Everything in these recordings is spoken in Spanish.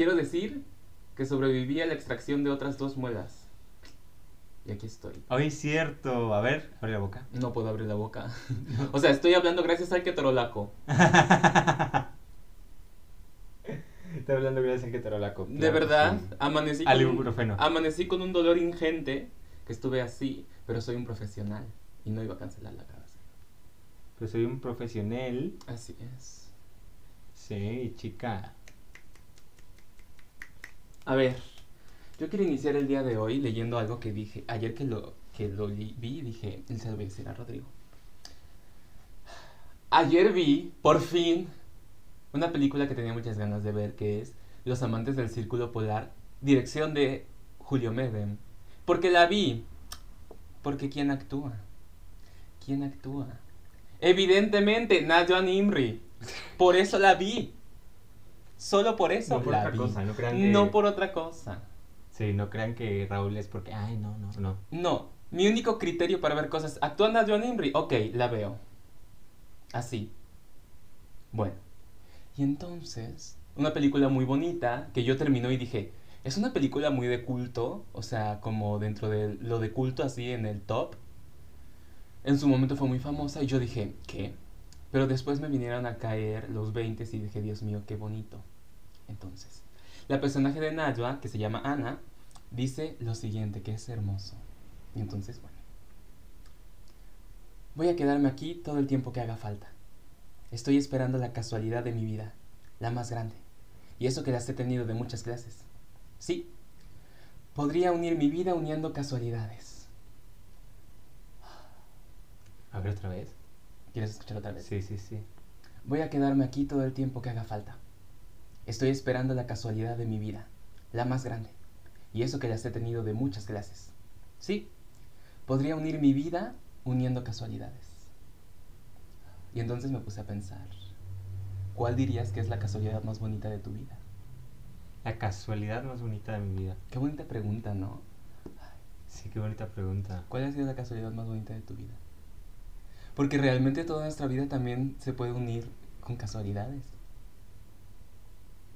quiero decir que sobreviví a la extracción de otras dos muelas. Y aquí estoy. Hoy es cierto. A ver, abre la boca. No puedo abrir la boca. o sea, estoy hablando gracias al ketorolaco. Estoy hablando gracias al ketorolaco. de claro, verdad, sí. amanecí, con un, amanecí con un dolor ingente que estuve así, pero soy un profesional y no iba a cancelar la grabación. Pues soy un profesional. Así es. Sí, chica. A ver, yo quiero iniciar el día de hoy leyendo algo que dije ayer que lo, que lo vi, dije, se lo voy Rodrigo. Ayer vi, por fin, una película que tenía muchas ganas de ver, que es Los amantes del círculo polar, dirección de Julio Medem. Porque la vi, porque ¿quién actúa? ¿Quién actúa? Evidentemente, Nadja Nimri. Por eso la vi. Solo por eso No por la otra vi. cosa, no crean que- No por otra cosa. Sí, no crean que Raúl es porque. Ay, no, no, no. No, mi único criterio para ver cosas. ¿Actúa Nadja Nimri? Ok, la veo. Así. Bueno. Y entonces, una película muy bonita que yo terminó y dije, es una película muy de culto, o sea, como dentro de lo de culto así en el top. En su momento fue muy famosa y yo dije, ¿qué? Pero después me vinieron a caer los 20 y dije, Dios mío, qué bonito. Entonces, la personaje de Najwa, que se llama Ana, dice lo siguiente, que es hermoso. Y entonces, bueno. Voy a quedarme aquí todo el tiempo que haga falta. Estoy esperando la casualidad de mi vida, la más grande. Y eso que las he tenido de muchas clases. Sí, podría unir mi vida uniendo casualidades. A ver otra vez. ¿Quieres escuchar otra vez? Sí, sí, sí. Voy a quedarme aquí todo el tiempo que haga falta. Estoy esperando la casualidad de mi vida, la más grande. Y eso que las he tenido de muchas clases. Sí, podría unir mi vida uniendo casualidades. Y entonces me puse a pensar, ¿cuál dirías que es la casualidad más bonita de tu vida? La casualidad más bonita de mi vida. Qué bonita pregunta, ¿no? Sí, qué bonita pregunta. ¿Cuál ha sido la casualidad más bonita de tu vida? Porque realmente toda nuestra vida también se puede unir con casualidades.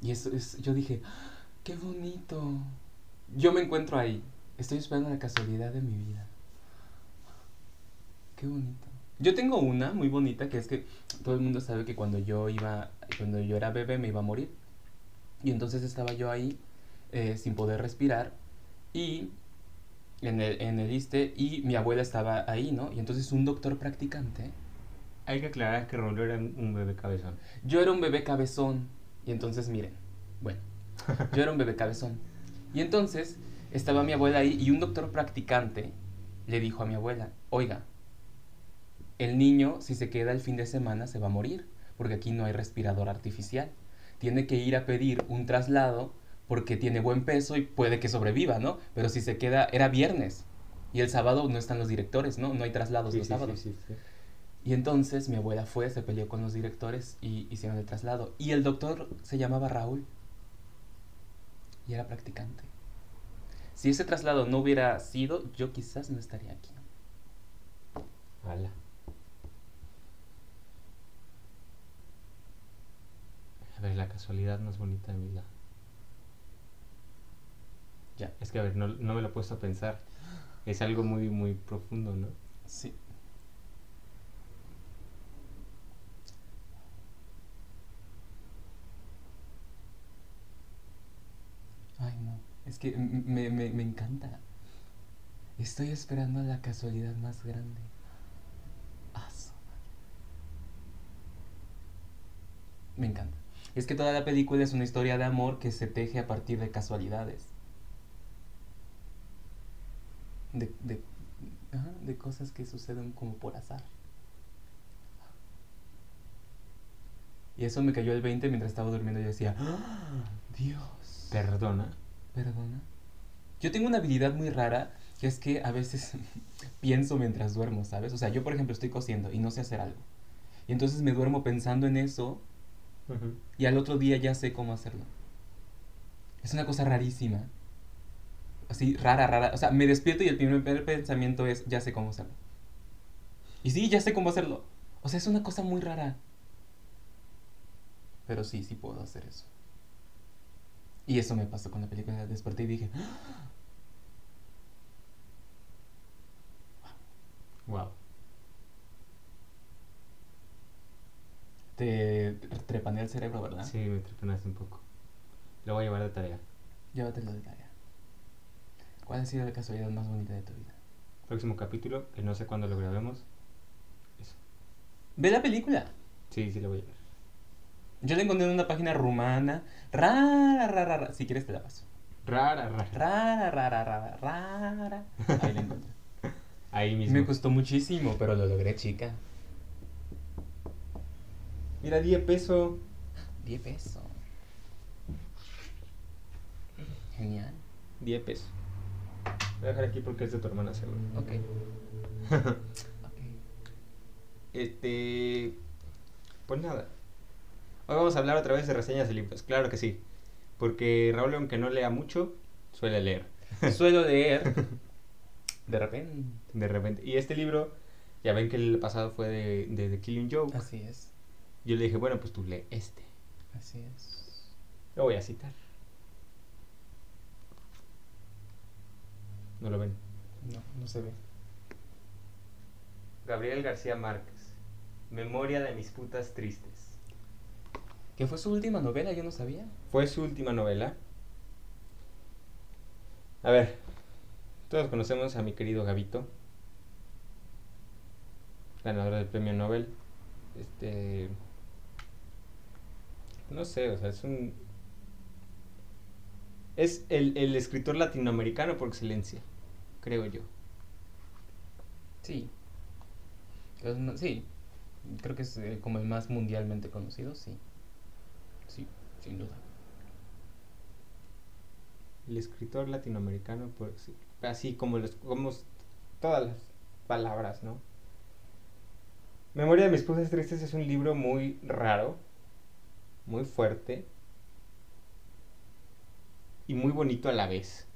Y eso es, yo dije, qué bonito. Yo me encuentro ahí. Estoy esperando la casualidad de mi vida. Qué bonito. Yo tengo una muy bonita que es que todo el mundo sabe que cuando yo iba, cuando yo era bebé me iba a morir. Y entonces estaba yo ahí eh, sin poder respirar y en el, en el ISSSTE y mi abuela estaba ahí, ¿no? Y entonces un doctor practicante, Hay que aclarar que Raúl era un bebé cabezón. yo era un bebé cabezón y entonces miren, bueno, yo era un bebé cabezón. Y entonces estaba mi abuela ahí y un doctor practicante le dijo a mi abuela, oiga, el niño si se queda el fin de semana se va a morir, porque aquí no hay respirador artificial. Tiene que ir a pedir un traslado porque tiene buen peso y puede que sobreviva, ¿no? Pero si se queda, era viernes y el sábado no están los directores, ¿no? No hay traslados Sí, los sí, sábados. sí, sí, sí. Y entonces mi abuela fue, se peleó con los directores y hicieron el traslado. Y el doctor se llamaba Raúl. Y era practicante. Si ese traslado no hubiera sido, yo quizás no estaría aquí. Ala. A ver, la casualidad más bonita de mi vida. Ya. Es que, a ver, no, no me lo he puesto a pensar. Es algo muy, muy profundo, ¿no? Sí. Ay, no. Es que me, me, me encanta. Estoy esperando la casualidad más grande. Me encanta. Es que toda la película es una historia de amor que se teje a partir de casualidades. De, de, de cosas que suceden como por azar. Y eso me cayó el 20 mientras estaba durmiendo. Yo decía, ¡Ah! Dios. Perdona. Perdona. Yo tengo una habilidad muy rara que es que a veces pienso mientras duermo, ¿sabes? O sea, yo por ejemplo estoy cosiendo y no sé hacer algo. Y entonces me duermo pensando en eso y al otro día ya sé cómo hacerlo. Es una cosa rarísima. Así, rara, rara. O sea, me despierto y el primer pensamiento es, ya sé cómo hacerlo. Y sí, ya sé cómo hacerlo. O sea, es una cosa muy rara. Pero sí, sí puedo hacer eso. Y eso me pasó con la película. Desperté y dije, Wow. te trepané el cerebro, ¿verdad? Sí, me trepanaste un poco. Lo voy a llevar de tarea. Llévatelo de tarea. ¿Cuál ha sido la casualidad más bonita de tu vida? Próximo capítulo, que no sé cuándo lo grabemos. Eso. Ve la película. Sí, sí, lo voy a llevar. Yo la encontré en una página rumana. Rara, rara, rara. Si quieres te la paso. Rara, rara. Rara, rara, rara, rara. Ahí la encontré. Ahí mismo. Me costó muchísimo, pero lo logré, chica. Mira, 10 pesos. 10 pesos. Genial. 10 pesos. Voy a dejar aquí porque es de tu hermana, seguro. Ok. Ok. Este. Pues nada. Hoy vamos a hablar otra vez de reseñas de libros. Claro que sí. Porque Raúl, aunque no lea mucho, suele leer. Suelo leer. De repente. De repente. Y este libro, ya ven que el pasado fue de, de The Killing Joke. Así es. Yo le dije, bueno, pues tú lee este. Así es. Lo voy a citar. No lo ven. No, no se ve. Gabriel García Márquez. Memoria de mis putas tristes. ¿Qué fue su última novela? Yo no sabía. Fue su última novela. A ver, todos conocemos a mi querido Gavito, ganador del premio Nobel. Este. No sé, o sea, es un. Es el, el escritor latinoamericano por excelencia, creo yo. Sí. Sí. Creo que es eh, como el más mundialmente conocido, sí. Sí, sin duda. El escritor latinoamericano por ex- así como los como todas las palabras, ¿no? Memoria de mis putas tristes es un libro muy raro, muy fuerte y muy bonito a la vez.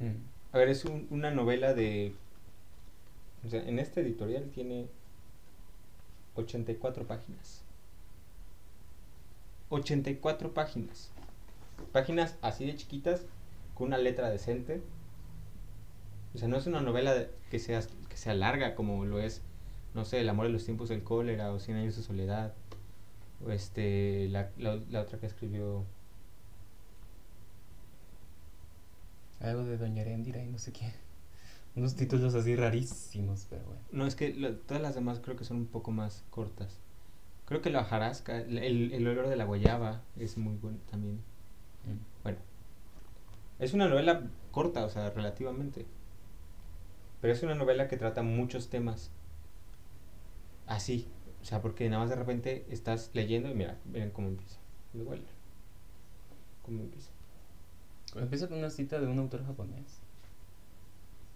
Mm. A ver, es un- una novela de o sea, en este editorial tiene 84 páginas. 84 páginas. Páginas así de chiquitas, con una letra decente. O sea, no es una novela de- que sea, que sea larga como lo es, no sé, El amor de los tiempos del cólera o Cien años de soledad. O este, la, la, la otra que escribió. Algo de Doña Erendira y no sé qué. Unos títulos así rarísimos, pero bueno. No, es que lo- todas las demás creo que son un poco más cortas. Creo que la hojarasca, el, el olor de la guayaba es muy bueno también. Mm. Bueno, es una novela corta, o sea, relativamente. Pero es una novela que trata muchos temas. Así, o sea, porque nada más de repente estás leyendo y mira, miren cómo empieza. Leer. ¿Cómo empieza? Empieza con una cita de un autor japonés.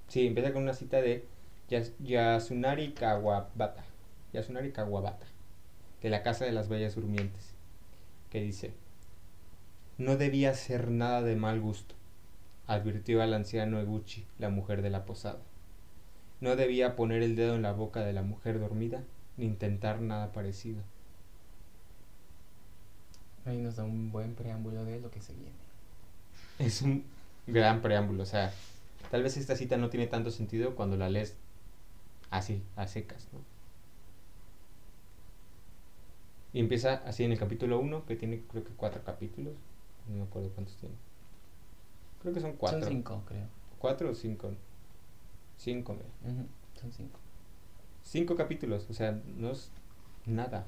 Sí, empieza con una cita de Yas- Yasunari Kawabata. Yasunari Kawabata. De la Casa de las Bellas Durmientes. Que dice: No debía ser nada de mal gusto, advirtió al anciano Eguchi, la mujer de la posada. No debía poner el dedo en la boca de la mujer dormida, ni intentar nada parecido. Ahí nos da un buen preámbulo de lo que se viene. Es un gran preámbulo, o sea, tal vez esta cita no tiene tanto sentido cuando la lees así, a secas, ¿no? Y empieza así en el capítulo 1, que tiene creo que cuatro capítulos, no me acuerdo cuántos tiene. Creo que son cuatro. Son cinco, creo. ¿Cuatro o cinco? Cinco, mira. Ujú, Son cinco. Cinco capítulos, o sea, no es nada.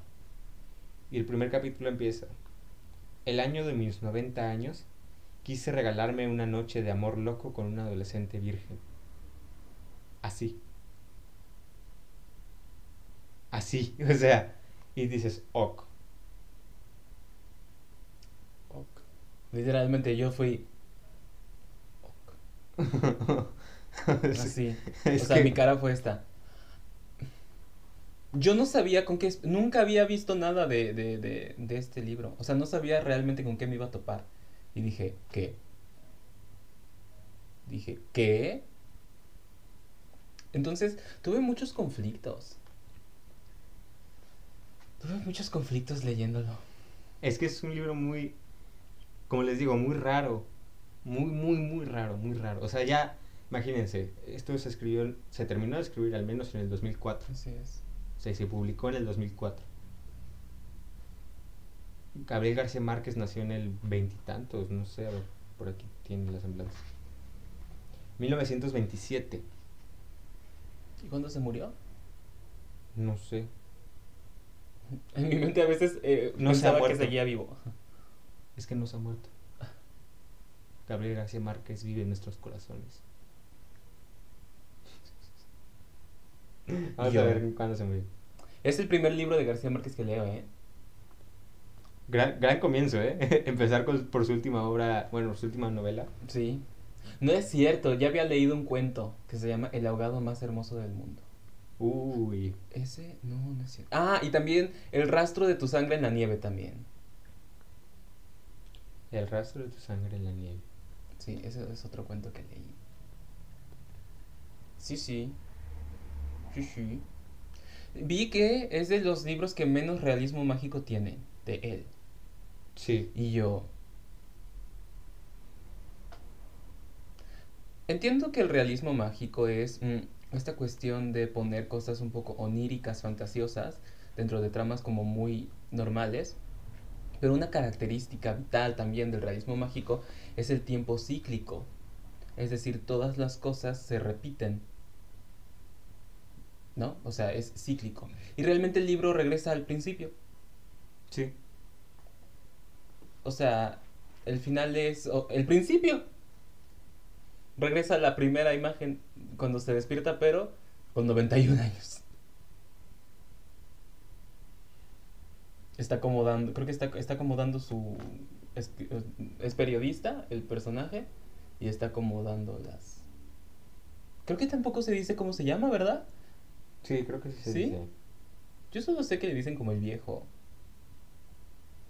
Y el primer capítulo empieza. El año de mis 90 años, quise regalarme una noche de amor loco con una adolescente virgen. Así. Así, o sea, y dices, ok. Ok. Literalmente yo fui ok. así. Es o sea, que- mi cara fue esta. Yo no sabía con qué... Nunca había visto nada de, de, de, de este libro. O sea, no sabía realmente con qué me iba a topar. Y dije, ¿qué? Dije, ¿qué? Entonces, tuve muchos conflictos. Tuve muchos conflictos leyéndolo. Es que es un libro muy, como les digo, muy raro. Muy, muy, muy raro, muy raro. O sea, ya, imagínense, esto se escribió, se terminó de escribir al menos en el 2004. Así es. O sea, se publicó en el 2004. Gabriel García Márquez nació en el veintitantos, no sé, a ver, por aquí tiene la semblanza. 1927, ¿Y cuándo se murió? no sé. En mi mente a veces eh, No se pensaba que seguía vivo. Es que no se ha muerto. Gabriel García Márquez vive en nuestros corazones. Vamos Yo. a ver cuándo se murió. Es el primer libro de García Márquez que leo, ¿eh? Gran, gran comienzo, ¿eh? Empezar con- por su última obra, bueno, su última novela. Sí. No es cierto, ya había leído un cuento que se llama El ahogado más hermoso del mundo. Uy, Ese, no, no es cierto. Ah, y también El rastro de tu sangre en la nieve también. el rastro de tu sangre en la nieve. Sí, ese es otro cuento que leí. Sí, sí. Sí, sí. Vi que es de los libros que menos realismo mágico tienen, de él. Sí, Y yo... Entiendo que el realismo mágico es mm, esta cuestión de poner cosas un poco oníricas, fantasiosas, dentro de tramas como muy normales. Pero una característica vital también del realismo mágico es el tiempo cíclico. Es decir, todas las cosas se repiten. ¿No? O sea, es cíclico. Y realmente el libro regresa al principio. sí. O sea, el final es el principio. Regresa a la primera imagen cuando se despierta, pero con 91 años. Está acomodando, creo que está, está acomodando su... Es, es periodista, el personaje, y está acomodando las... Creo que tampoco se dice cómo se llama, ¿verdad? Sí, creo que sí se ¿Sí? dice. Yo solo sé que le dicen como el viejo.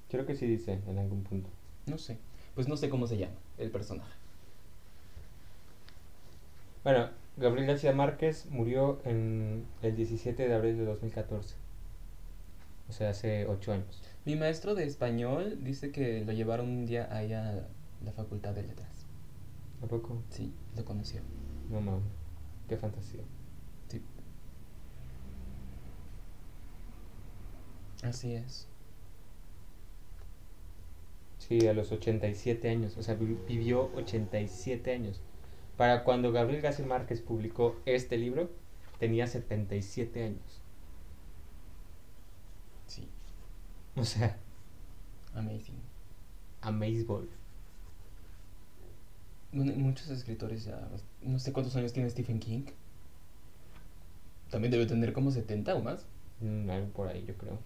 Creo que sí dice en algún punto. No sé. Pues no sé cómo se llama el personaje. Bueno, Gabriel García Márquez murió en el 17 de abril de 2014. O sea, hace 8 años. Mi maestro de español dice que lo llevaron un día allá a la facultad de letras. ¿A poco? Sí, lo conoció. No mames. Qué fantasía. Sí. Así es. Sí, a los 87 años. O sea, vi- vivió 87 años. Para cuando Gabriel García Márquez publicó este libro, tenía 77 años. Sí. O sea, Amazing. amazeball. Bueno, muchos escritores ya. No sé cuántos años tiene Stephen King. También debe tener como 70 o más. Mm, algo por ahí, yo creo.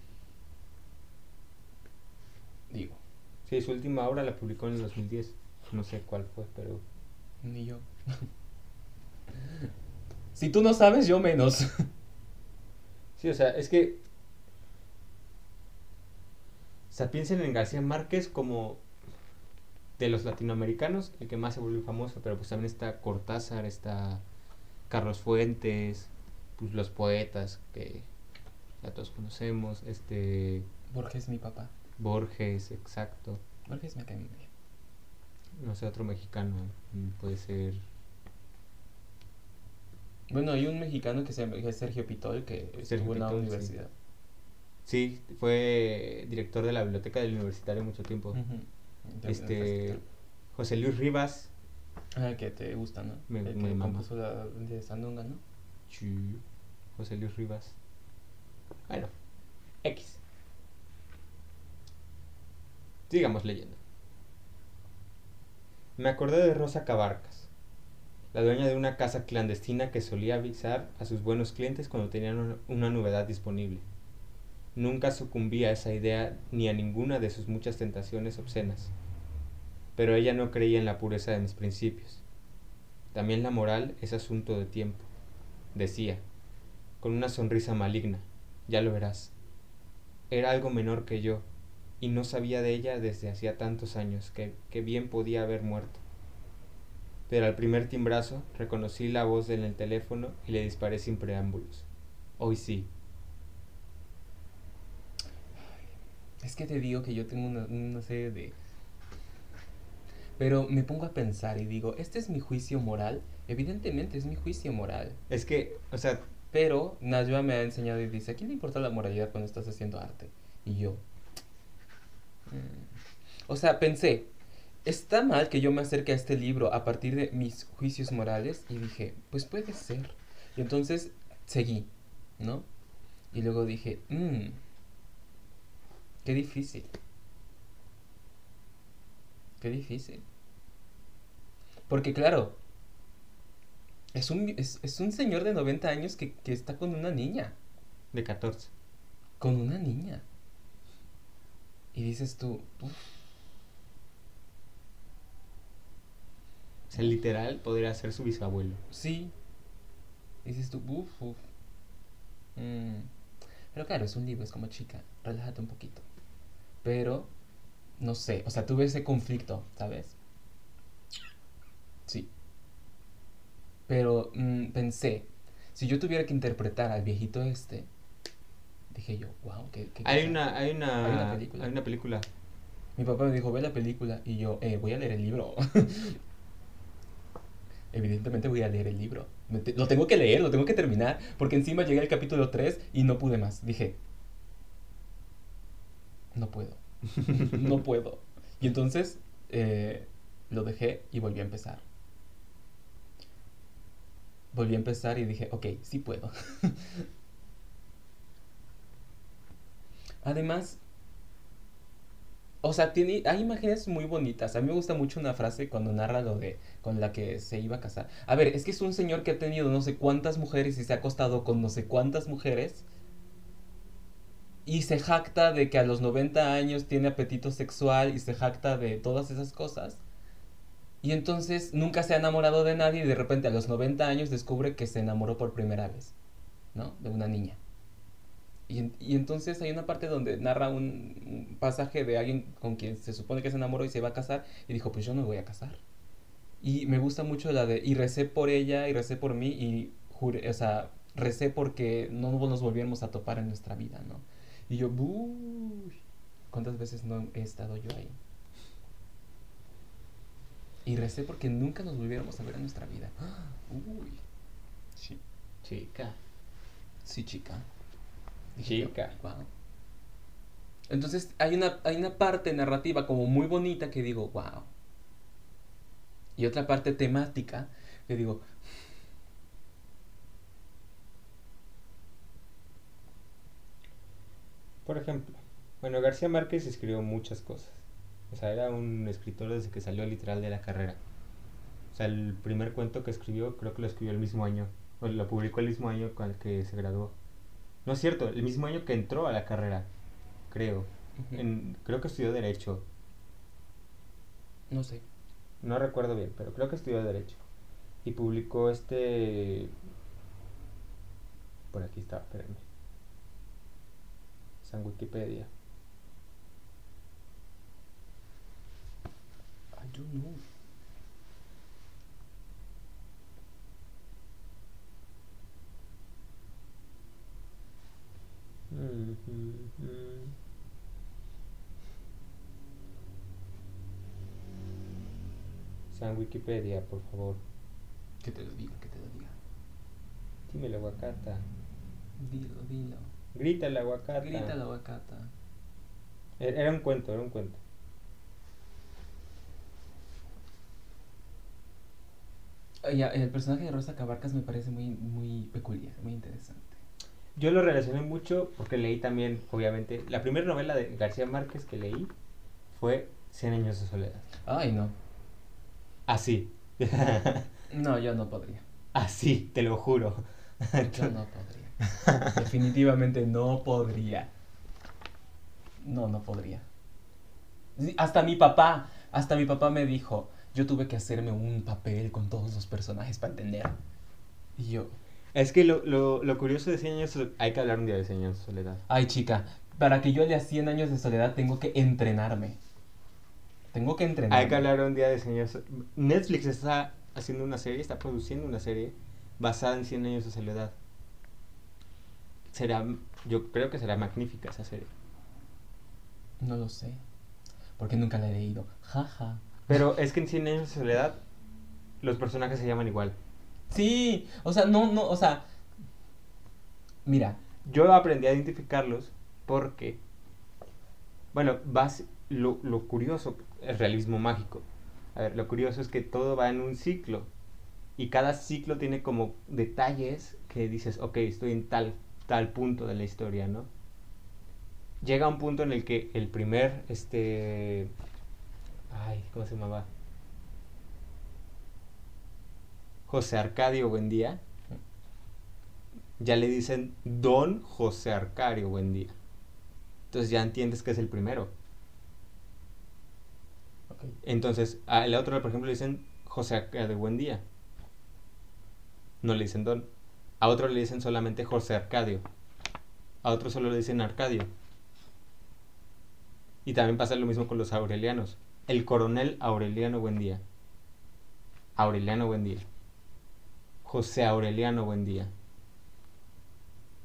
Digo, Sí, su última obra la publicó en el 2010. No sé cuál fue, pero... ni yo. Si tú no sabes, yo menos. Sí, o sea, es que... O sea, piensen en García Márquez como de los latinoamericanos, el que más se volvió famoso, pero pues también está Cortázar, está Carlos Fuentes, pues los poetas que ya todos conocemos, este Borges es mi papá. Borges, exacto, Borges me cae muy bien. no sé, otro mexicano, mm, puede ser, Bueno, hay un mexicano que se llama Sergio Pitol que estuvo en la sí. universidad. sí, fue director de la biblioteca del universitario mucho tiempo, este, José Luis Rivas, Ah, que te gusta, ¿no? Me- El me que compuso la de Sandunga, ¿no? Sí, José Luis Rivas. Bueno, X. Sigamos leyendo. Me acordé de Rosa Cabarcas, la dueña de una casa clandestina que solía avisar a sus buenos clientes cuando tenían una, novedad disponible. Nunca sucumbí a esa idea ni a ninguna de sus muchas tentaciones obscenas. Pero ella no creía en la pureza de mis principios. También la moral es asunto de tiempo decía, con una sonrisa maligna, ya lo verás. Era algo menor que yo, y no sabía de ella desde hacía tantos años que, que bien podía haber muerto. Pero al primer timbrazo reconocí la voz en el teléfono y le disparé sin preámbulos. Hoy sí. Es que te digo que yo tengo una, una serie de... Pero me pongo a pensar y digo, ¿este es mi juicio moral? Evidentemente es mi juicio moral. Es que, o sea, Pero Najwa me ha enseñado y dice, ¿a quién le importa la moralidad cuando estás haciendo arte? Y yo... mm. O sea, pensé, ¿está mal que yo me acerque a este libro a partir de mis juicios morales? Y dije, pues puede ser. Y entonces seguí, ¿no? Y luego dije, mmm, qué difícil. Qué difícil. Porque claro, es un, es, es un señor de 90 años que, que está con una niña. de 14. Con una niña. Y dices tú, "Uf, O sea, literal podría ser su bisabuelo. sí. Dices tú, uff, uff. Mm. Pero claro, es un libro, es como chica, relájate un poquito. Pero, no sé, o sea, tuve ese conflicto, ¿sabes? Sí. Pero mm, pensé, si yo tuviera que interpretar al viejito este, dije yo, wow, qué, qué Hay cosa". una, hay una, Hay una película. hay una película. Mi papá me dijo, ve la película. Y yo, eh, voy a leer el libro. Evidentemente voy a leer el libro. Lo tengo que leer, lo tengo que terminar. Porque encima llegué al capítulo 3 y no pude más. Dije, no puedo. no puedo. Y entonces eh, lo dejé y volví a empezar. Volví a empezar y dije, ok, sí puedo. Además, o sea, tiene, hay imágenes muy bonitas. A mí me gusta mucho una frase cuando narra lo de con la que se iba a casar. A ver, es que es un señor que ha tenido no sé cuántas mujeres y se ha acostado con no sé cuántas mujeres. Y se jacta de que a los 90 años tiene apetito sexual y se jacta de todas esas cosas. Y entonces nunca se ha enamorado de nadie y de repente a los 90 años descubre que se enamoró por primera vez, ¿no? De una niña. Y, en- y entonces hay una parte donde narra un, un pasaje de alguien con quien se supone que se enamoró y se va a casar y dijo, pues yo no me voy a casar. Y me gusta mucho la de, y recé por ella y recé por mí y juré, o sea, recé porque no nos volviéramos a topar en nuestra vida, ¿no? Y yo, "Uy, ¿cuántas veces no he estado yo ahí? Y recé porque nunca nos volviéramos a ver en nuestra vida. Uy, sí, Chica. sí, chica. Dije yo, Chica. "Guau". Entonces hay una, hay una parte narrativa como muy bonita que digo, wow. Y otra parte temática que digo, Por ejemplo, bueno, García Márquez escribió muchas cosas. O sea, era un escritor desde que salió literal de la carrera. O sea, el primer cuento que escribió, creo que lo escribió el mismo año. O lo publicó el mismo año con el que se graduó. No es cierto, el mismo año que entró a la carrera. Creo. En- creo que estudió Derecho. no sé. No recuerdo bien, pero creo que estudió Derecho. Y publicó este. Por aquí está, espérenme. San Wikipedia. I don't know. San Wikipedia, por favor. Que te lo diga, que te lo diga. Dime la aguacata. Dilo, dilo. Grita la aguacata. Grita la aguacata. E- Era un cuento, era un cuento. Oye, el personaje de Rosa Cabarcas me parece muy, muy peculiar, muy interesante. Yo lo relacioné mucho porque leí también, obviamente, la primera novela de García Márquez que leí fue Cien años de soledad. Ay, no. Así. No, yo no podría. Así, te lo juro. Yo no podría. Definitivamente no podría. No, no podría. Hasta mi papá, hasta mi papá me dijo, yo tuve que hacerme un papel con todos los personajes para entender. Y yo, Es que lo, lo, lo curioso de Cien años de Soledad- hay que hablar un día de Cien años de soledad. ay chica, para que yo lea 100 años de soledad tengo que entrenarme. Tengo que entrenarme. Hay que hablar un día de Cien años. Netflix está haciendo una serie, está produciendo una serie basada en Cien años de soledad. Será, yo creo que será magnífica esa serie. No lo sé. Porque nunca la he leído. Jaja. Pero es que en Cien años de soledad los personajes se llaman igual. Sí, o sea, no, no, o sea. Mira, Yo aprendí a identificarlos porque, bueno, vas, lo, lo curioso, el realismo mágico. A ver, lo curioso es que todo va en un ciclo. Y cada ciclo tiene como detalles que dices, ok, estoy en tal, tal punto de la historia, ¿no? Llega un punto en el que el primer, este... Ay, ¿cómo se llamaba? José Arcadio Buendía. Ya le dicen Don José Arcadio Buendía. Entonces ya entiendes que es el primero. ok. Entonces, al otro, por ejemplo, le dicen José Arcadio Buendía. No le dicen Don. A otro le dicen solamente José Arcadio. A otro solo le dicen Arcadio. Y también pasa lo mismo con los aurelianos. El coronel Aureliano Buendía. Aureliano Buendía. José Aureliano Buendía.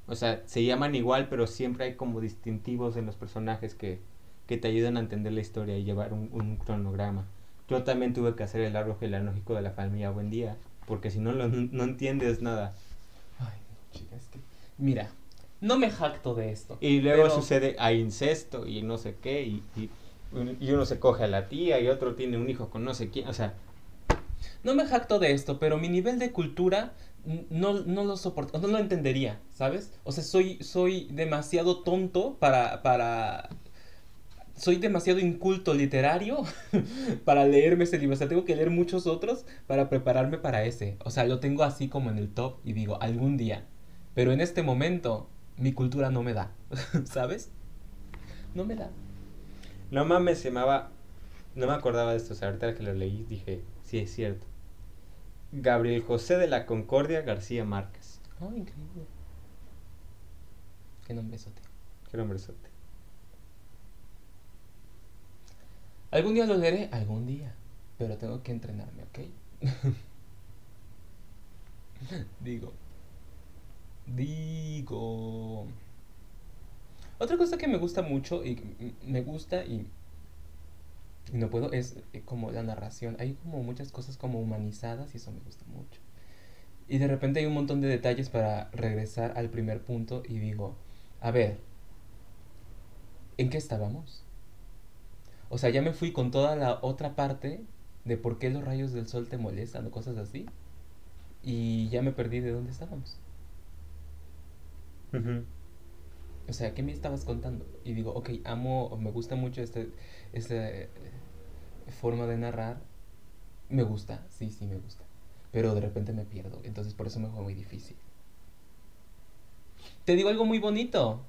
O sea, se llaman igual, pero siempre hay como distintivos en los personajes que, que te ayudan a entender la historia y llevar un, un cronograma. Yo también tuve que hacer el árbol genealógico de la familia Buendía, porque si no, lo- no entiendes nada. Ay, chica, es que. Mira, no me jacto de esto. Y luego pero- sucede a incesto y no sé qué, y, y, y uno se coge a la tía y otro tiene un hijo con no sé quién, o sea, No me jacto de esto, pero mi nivel de cultura no, no lo soporto, no lo entendería, ¿sabes? O sea, soy, soy demasiado tonto para, para... Soy demasiado inculto literario para leerme ese libro. O sea, tengo que leer muchos otros para prepararme para ese. O sea, lo tengo así como en el top y digo, algún día. Pero en este momento, mi cultura no me da, ¿sabes? No me da. no mames, se llamaba, no me acordaba de esto, o sea, ahorita que lo leí dije, sí, es cierto. Gabriel José de la Concordia García Márquez. Oh, increíble. Qué nombrezote. Qué nombrezote. Algún día lo leeré, algún día. Pero tengo que entrenarme, ¿ok? Digo. Digo. Otra cosa que me gusta mucho y me gusta y no puedo es eh, como la narración. Hay como muchas cosas como humanizadas y eso me gusta mucho. Y de repente hay un montón de detalles para regresar al primer punto y digo, a ver, ¿en qué estábamos? O sea, ya me fui con toda la otra parte de por qué los rayos del sol te molestan o cosas así. Y ya me perdí de dónde estábamos. O sea, ¿qué me estabas contando? Y digo, ok, amo, me gusta mucho este, esta eh, forma de narrar. Me gusta, sí, sí, me gusta. Pero de repente me pierdo, entonces por eso me fue muy difícil. Te digo algo muy bonito.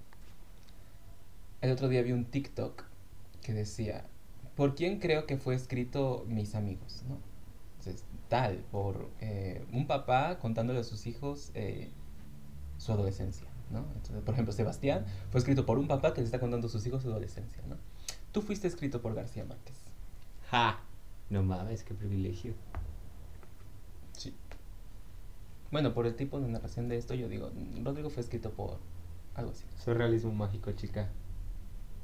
El otro día vi un TikTok que decía, ¿por quién creo que fue escrito mis amigos? ¿no? Entonces, tal, por eh, un papá contándole a sus hijos eh, su adolescencia. ¿no? Entonces, por ejemplo, Sebastián fue escrito por un papá que le está contando a sus hijos su adolescencia. ¿no? Tú fuiste escrito por García Márquez. Ja. No mames, qué privilegio. Sí. Bueno, por el tipo de narración de esto, yo digo, Rodrigo fue escrito por algo así. Soy realismo mágico, chica.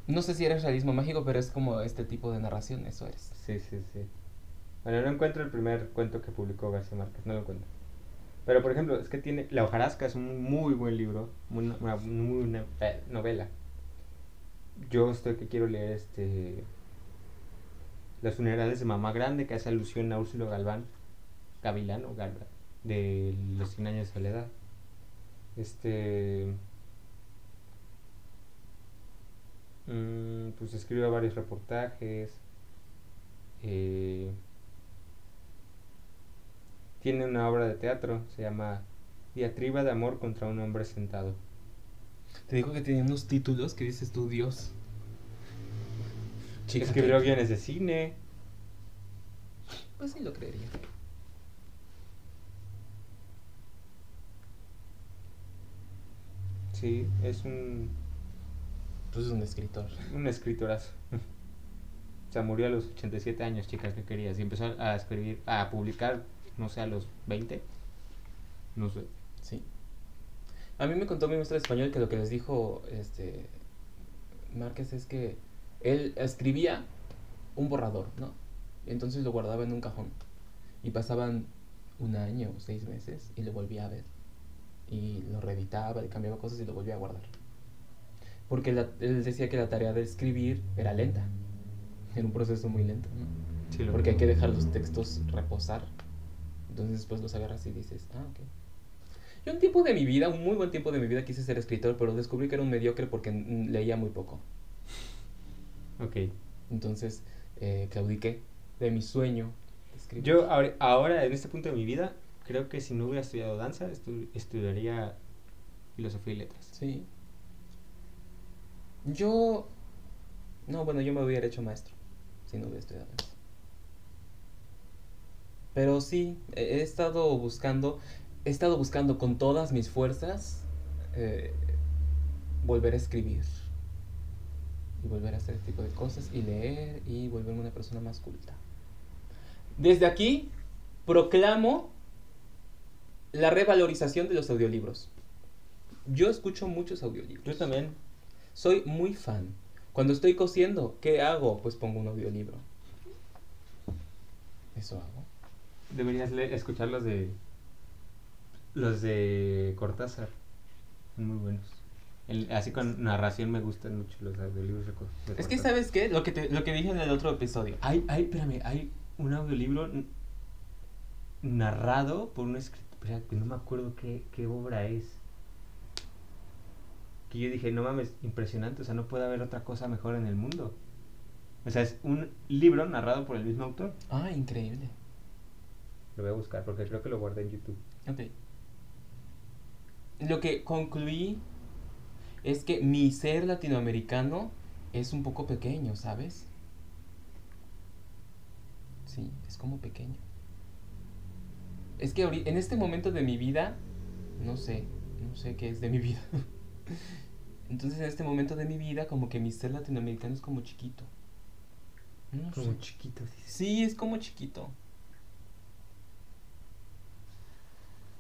No sé si eres realismo mágico, pero es como este tipo de narración, eso eres. Sí, sí, sí. Bueno, no encuentro el primer cuento que publicó García Márquez, no lo encuentro. Pero, por ejemplo, es que tiene... La hojarasca es un muy buen libro, muy- una muy buena pe- novela. Yo estoy que quiero leer este... Los funerales de Mamá Grande, que hace alusión a Úrsulo Galván, Gavilán o Galván, de Los 100 años de soledad. Este... mm, pues escribe varios reportajes. eh, tiene una obra de teatro, se llama Diatriba de amor contra un hombre sentado. Te digo que tenía unos títulos que dices tú, Dios. Chica, Escribió que- guiones de cine. Pues sí lo creería. Sí, es un, Pues es un escritor. un escritorazo. O sea, murió a los 87 años, chicas, ¿qué querías? Y empezó a escribir, a publicar, no sé, a los 20. No sé. Sí. A mí me contó mi maestra de español que lo que les dijo este Márquez es que Él escribía un borrador, ¿no? Entonces lo guardaba en un cajón. Y pasaban un año, seis meses, y lo volvía a ver. Y lo reeditaba, le cambiaba cosas y lo volvía a guardar. Porque la- él decía que la tarea de escribir era lenta. Era un proceso muy lento, ¿no? Sí, Porque hay que dejar los textos reposar. Entonces después los agarras y dices, ah, ok. Yo un tiempo de mi vida, un muy buen tiempo de mi vida quise ser escritor, pero descubrí que era un mediocre porque leía muy poco. Ok. Entonces eh, claudiqué de mi sueño de. Yo ahora, ahora, en este punto de mi vida, creo que si no hubiera estudiado danza, estu- estudiaría filosofía y letras. Sí. Yo... No, bueno, yo me hubiera hecho maestro si no hubiera estudiado eso. Pero sí, he he estado buscando, he estado buscando con todas mis fuerzas eh, volver a escribir. Y volver a hacer este tipo de cosas y leer y volverme una persona más culta. Desde aquí proclamo la revalorización de los audiolibros. Yo escucho muchos audiolibros. Yo también. Soy muy fan. Cuando estoy cosiendo, ¿qué hago? Pues pongo un audiolibro. Eso hago. Deberías escuchar los de. Los de Cortázar. Son muy buenos. El- así con narración me gustan mucho los audiolibros de, Co- de Es que. ¿sabes qué? Lo que, te- lo que dije en el otro episodio. Hay, hay, espérame, hay un audiolibro narrado por un escritor. Que no me acuerdo qué, qué obra es. Que yo dije, no mames, impresionante, o sea, no puede haber otra cosa mejor en el mundo. O sea, es un libro narrado por el mismo autor. Ah, increíble. Lo voy a buscar porque creo que lo guardé en YouTube. Ok. Lo que concluí es que mi ser latinoamericano es un poco pequeño, ¿sabes? Sí, es como pequeño. Es que en este momento de mi vida, no sé, no sé qué es de mi vida. Entonces en este momento de mi vida, como que mi ser latinoamericano es como chiquito. No sé. chiquito, dices. Sí, es como chiquito.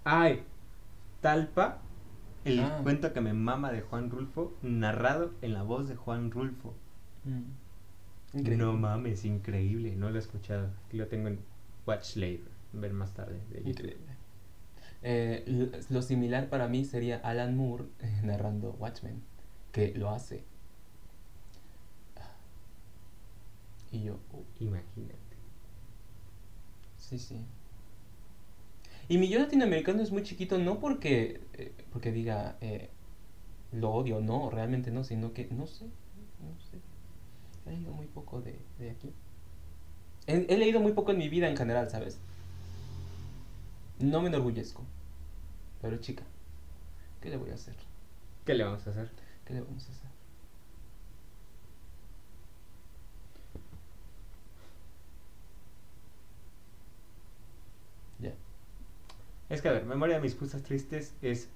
Ay, Talpa, el Ah. cuento que me mama de Juan Rulfo, narrado en la voz de Juan Rulfo. Increíble. No mames, increíble, no lo he escuchado. Aquí lo tengo en Watch Later, ver más tarde. de. Increíble. Eh, lo similar para mí sería Alan Moore eh, narrando Watchmen, que lo hace. Y yo, uh, Imagínate. sí, sí. Y mi yo latinoamericano es muy chiquito, no porque, eh, porque diga eh, lo odio, no, realmente no, sino que no sé, no sé. He leído muy poco de, de aquí. He, he leído muy poco en mi vida en general, ¿sabes? No me enorgullezco. Pero chica, ¿qué le voy a hacer? ¿Qué le vamos a hacer? ¿Qué le vamos a hacer? Ya. Es que, a ver, Memoria de mis cosas tristes es...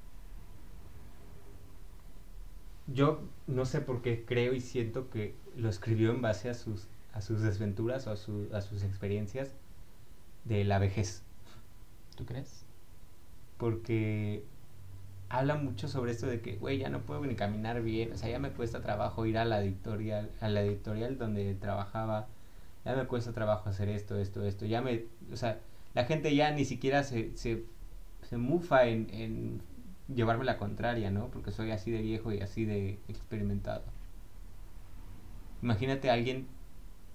Yo no sé por qué creo y siento que lo escribió en base a sus, a sus desventuras o a, su- a sus experiencias de la vejez. ¿Tú crees? Porque habla mucho sobre esto de que, güey, ya no puedo ni caminar bien, o sea, ya me cuesta trabajo ir a la editorial, a la editorial donde trabajaba, ya me cuesta trabajo hacer esto, esto, esto, ya me, o sea, la gente ya ni siquiera se, se, se mufa en, en llevarme la contraria, ¿no? Porque soy así de viejo y así de experimentado. Imagínate a alguien,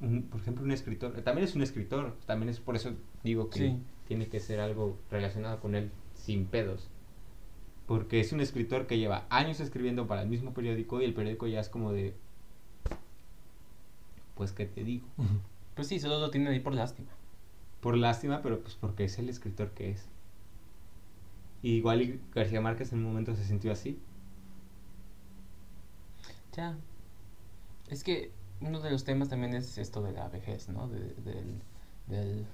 un- por ejemplo, un escritor, también es un escritor, también es por eso digo que Sí. tiene que ser algo relacionado con él sin pedos. Porque es un escritor que lleva años escribiendo para el mismo periódico y el periódico ya es como de... Pues qué te digo. Pues sí, solo lo tienen ahí por lástima. Por lástima, pero pues porque es el escritor que es. Y igual García Márquez en un momento se sintió así. Ya. Es que uno de los temas también es esto de la vejez, ¿no? De, del, del-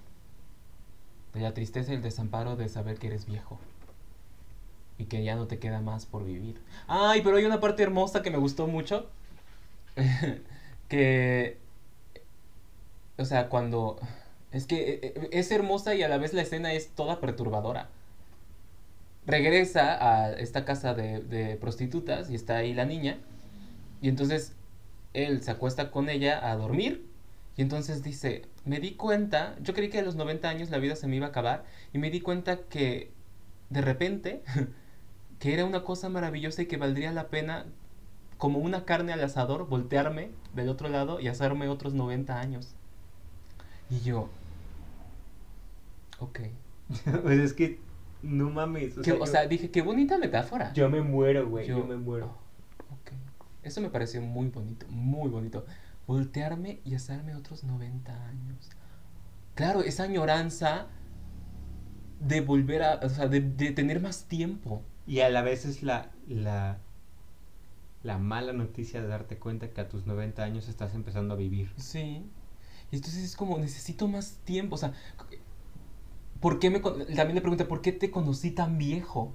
de la tristeza y el desamparo de saber que eres viejo. Y que ya no te queda más por vivir. Ay, pero hay una parte hermosa que me gustó mucho. que... O sea, cuando... Es que eh, eh, es hermosa y a la vez la escena es toda perturbadora. Regresa a esta casa de, prostitutas y está ahí la niña. Y entonces él se acuesta con ella a dormir y entonces dice, me di cuenta, yo creí que a los 90 años la vida se me iba a acabar y me di cuenta que de repente que era una cosa maravillosa y que valdría la pena como una carne al asador voltearme del otro lado y hacerme otros 90 años. Y yo, ok. pues es que, no mames. O, sea, o sea, dije, qué bonita metáfora. Yo me muero, güey. Yo, me muero. Oh, ok. Eso me pareció muy bonito, muy bonito. Voltearme y hacerme otros 90 años. Claro, esa añoranza de volver a, o sea, de, de tener más tiempo. Y a la vez es la, la, la mala noticia de darte cuenta que a tus 90 años estás empezando a vivir. Sí. Y entonces es como, necesito más tiempo. O sea, ¿por qué me... También le pregunté, ¿por qué te conocí tan viejo?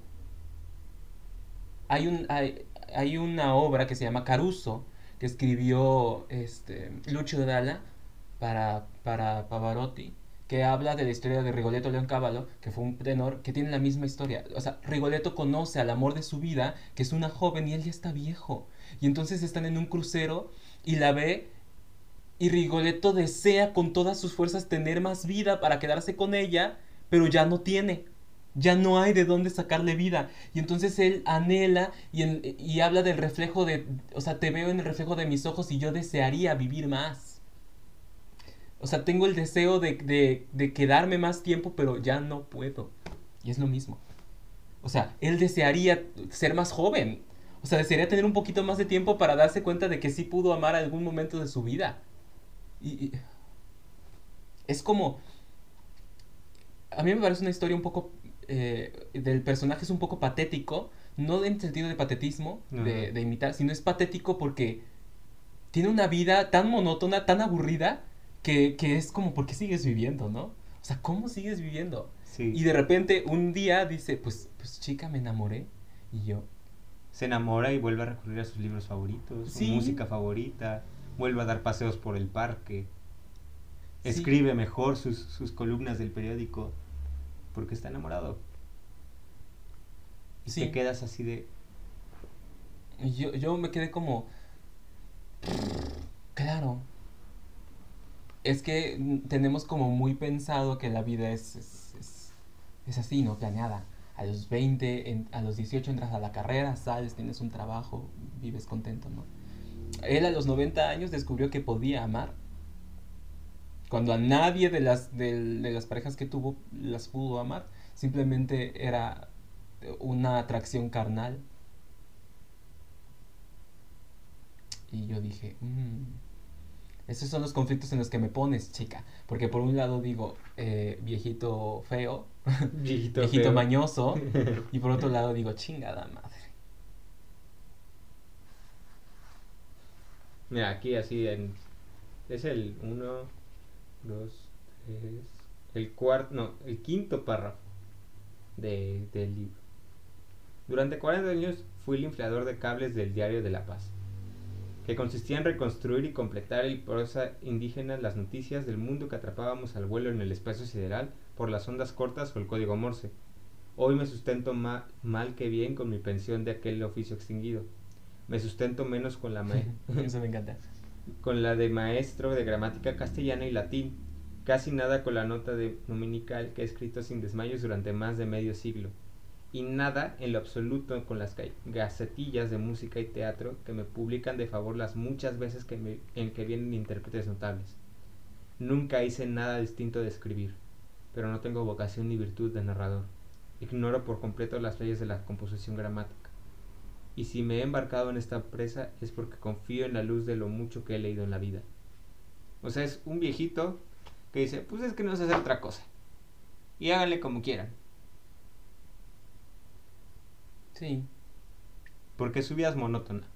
Hay, un, hay, hay una obra que se llama Caruso, que escribió este, Lucio Dalla para, para Pavarotti, que habla de la historia de Rigoletto Leoncávallo, que fue un tenor, que tiene la misma historia. O sea, Rigoletto conoce al amor de su vida, que es una joven y él ya está viejo. Y entonces están en un crucero y la ve y Rigoletto desea con todas sus fuerzas tener más vida para quedarse con ella, pero ya no tiene. Ya no hay de dónde sacarle vida. Y entonces él anhela y, habla del reflejo de, o sea, te veo en el reflejo de mis ojos y yo desearía vivir más. O sea, tengo el deseo de, de, de, quedarme más tiempo, pero ya no puedo. Y es lo mismo. O sea, él desearía ser más joven. O sea, desearía tener un poquito más de tiempo para darse cuenta de que sí pudo amar algún momento de su vida. Y, es como... A mí me parece una historia un poco... Eh, del personaje es un poco patético. No en sentido de patetismo, de, de imitar, sino es patético porque tiene una vida tan monótona, tan aburrida, que, que, es como, ¿por qué sigues viviendo, no? O sea, ¿cómo sigues viviendo? Sí. Y de repente un día dice, pues, pues chica, me enamoré. Y yo... Se enamora y vuelve a recurrir a sus libros favoritos, Sí. su música favorita, vuelve a dar paseos por el parque, Sí. escribe mejor sus, sus columnas del periódico, porque está enamorado. Y Sí. te quedas así de... Yo, yo me quedé como... Claro. Es que tenemos como muy pensado que la vida es, es, es, es así, ¿no? Planeada. A los 20, en- a los 18 entras a la carrera, sales, tienes un trabajo, vives contento, ¿no? Él a los 90 años descubrió que podía amar. Cuando a nadie de las, del- de las parejas que tuvo las pudo amar. Simplemente era una atracción carnal. Y yo dije, "Mm, esos son los conflictos en los que me pones, chica. Porque por un lado digo, eh, viejito feo, Viejito, viejito feo. mañoso. Y por otro lado digo, chingada madre. Mira, aquí así en... Es el 1, 2, 3... El cuarto... No, el quinto párrafo de, del libro. Durante 40 años fui el inflador de cables del Diario de la Paz, que consistía en reconstruir y completar en prosa indígena las noticias del mundo que atrapábamos al vuelo en el espacio sideral por las ondas cortas o el código Morse. Hoy me sustento ma- mal que bien con mi pensión de aquel oficio extinguido. Me sustento menos con la, Eso me encanta. Con la de maestro de gramática castellana y latín, casi nada con la nota de dominical que he escrito sin desmayos durante más de medio siglo, y nada en lo absoluto con las ga- gacetillas de música y teatro que me publican de favor las muchas veces que en que vienen intérpretes notables. Nunca hice nada distinto de escribir, pero no tengo vocación ni virtud de narrador. Ignoro por completo las leyes de la composición gramática. Y si me he embarcado en esta presa es porque confío en la luz de lo mucho que he leído en la vida. O sea, es un viejito que dice, pues es que no sé hacer otra cosa. Y háganle como quieran. Sí. Porque su vida es monótona.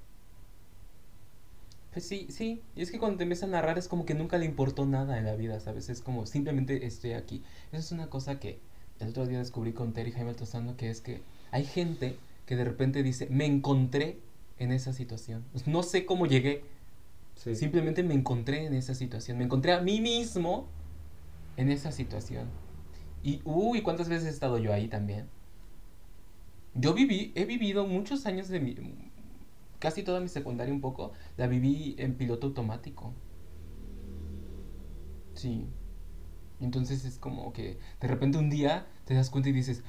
Pues sí, sí. Y es que cuando te empiezas a narrar es como que nunca le importó nada en la vida, ¿sabes? Es como simplemente estoy aquí. Eso es una cosa que el otro día descubrí con Terry Jaime Altozano, que es que hay gente que de repente dice, me encontré en esa situación. No sé cómo llegué, Sí. simplemente me encontré en esa situación. Me encontré a mí mismo en esa situación. Y, uy, ¿cuántas veces he estado yo ahí también? Yo viví, he vivido muchos años de mi... casi toda mi secundaria un poco, la viví en piloto automático. Sí. Entonces es como que de repente un día te das cuenta y dices,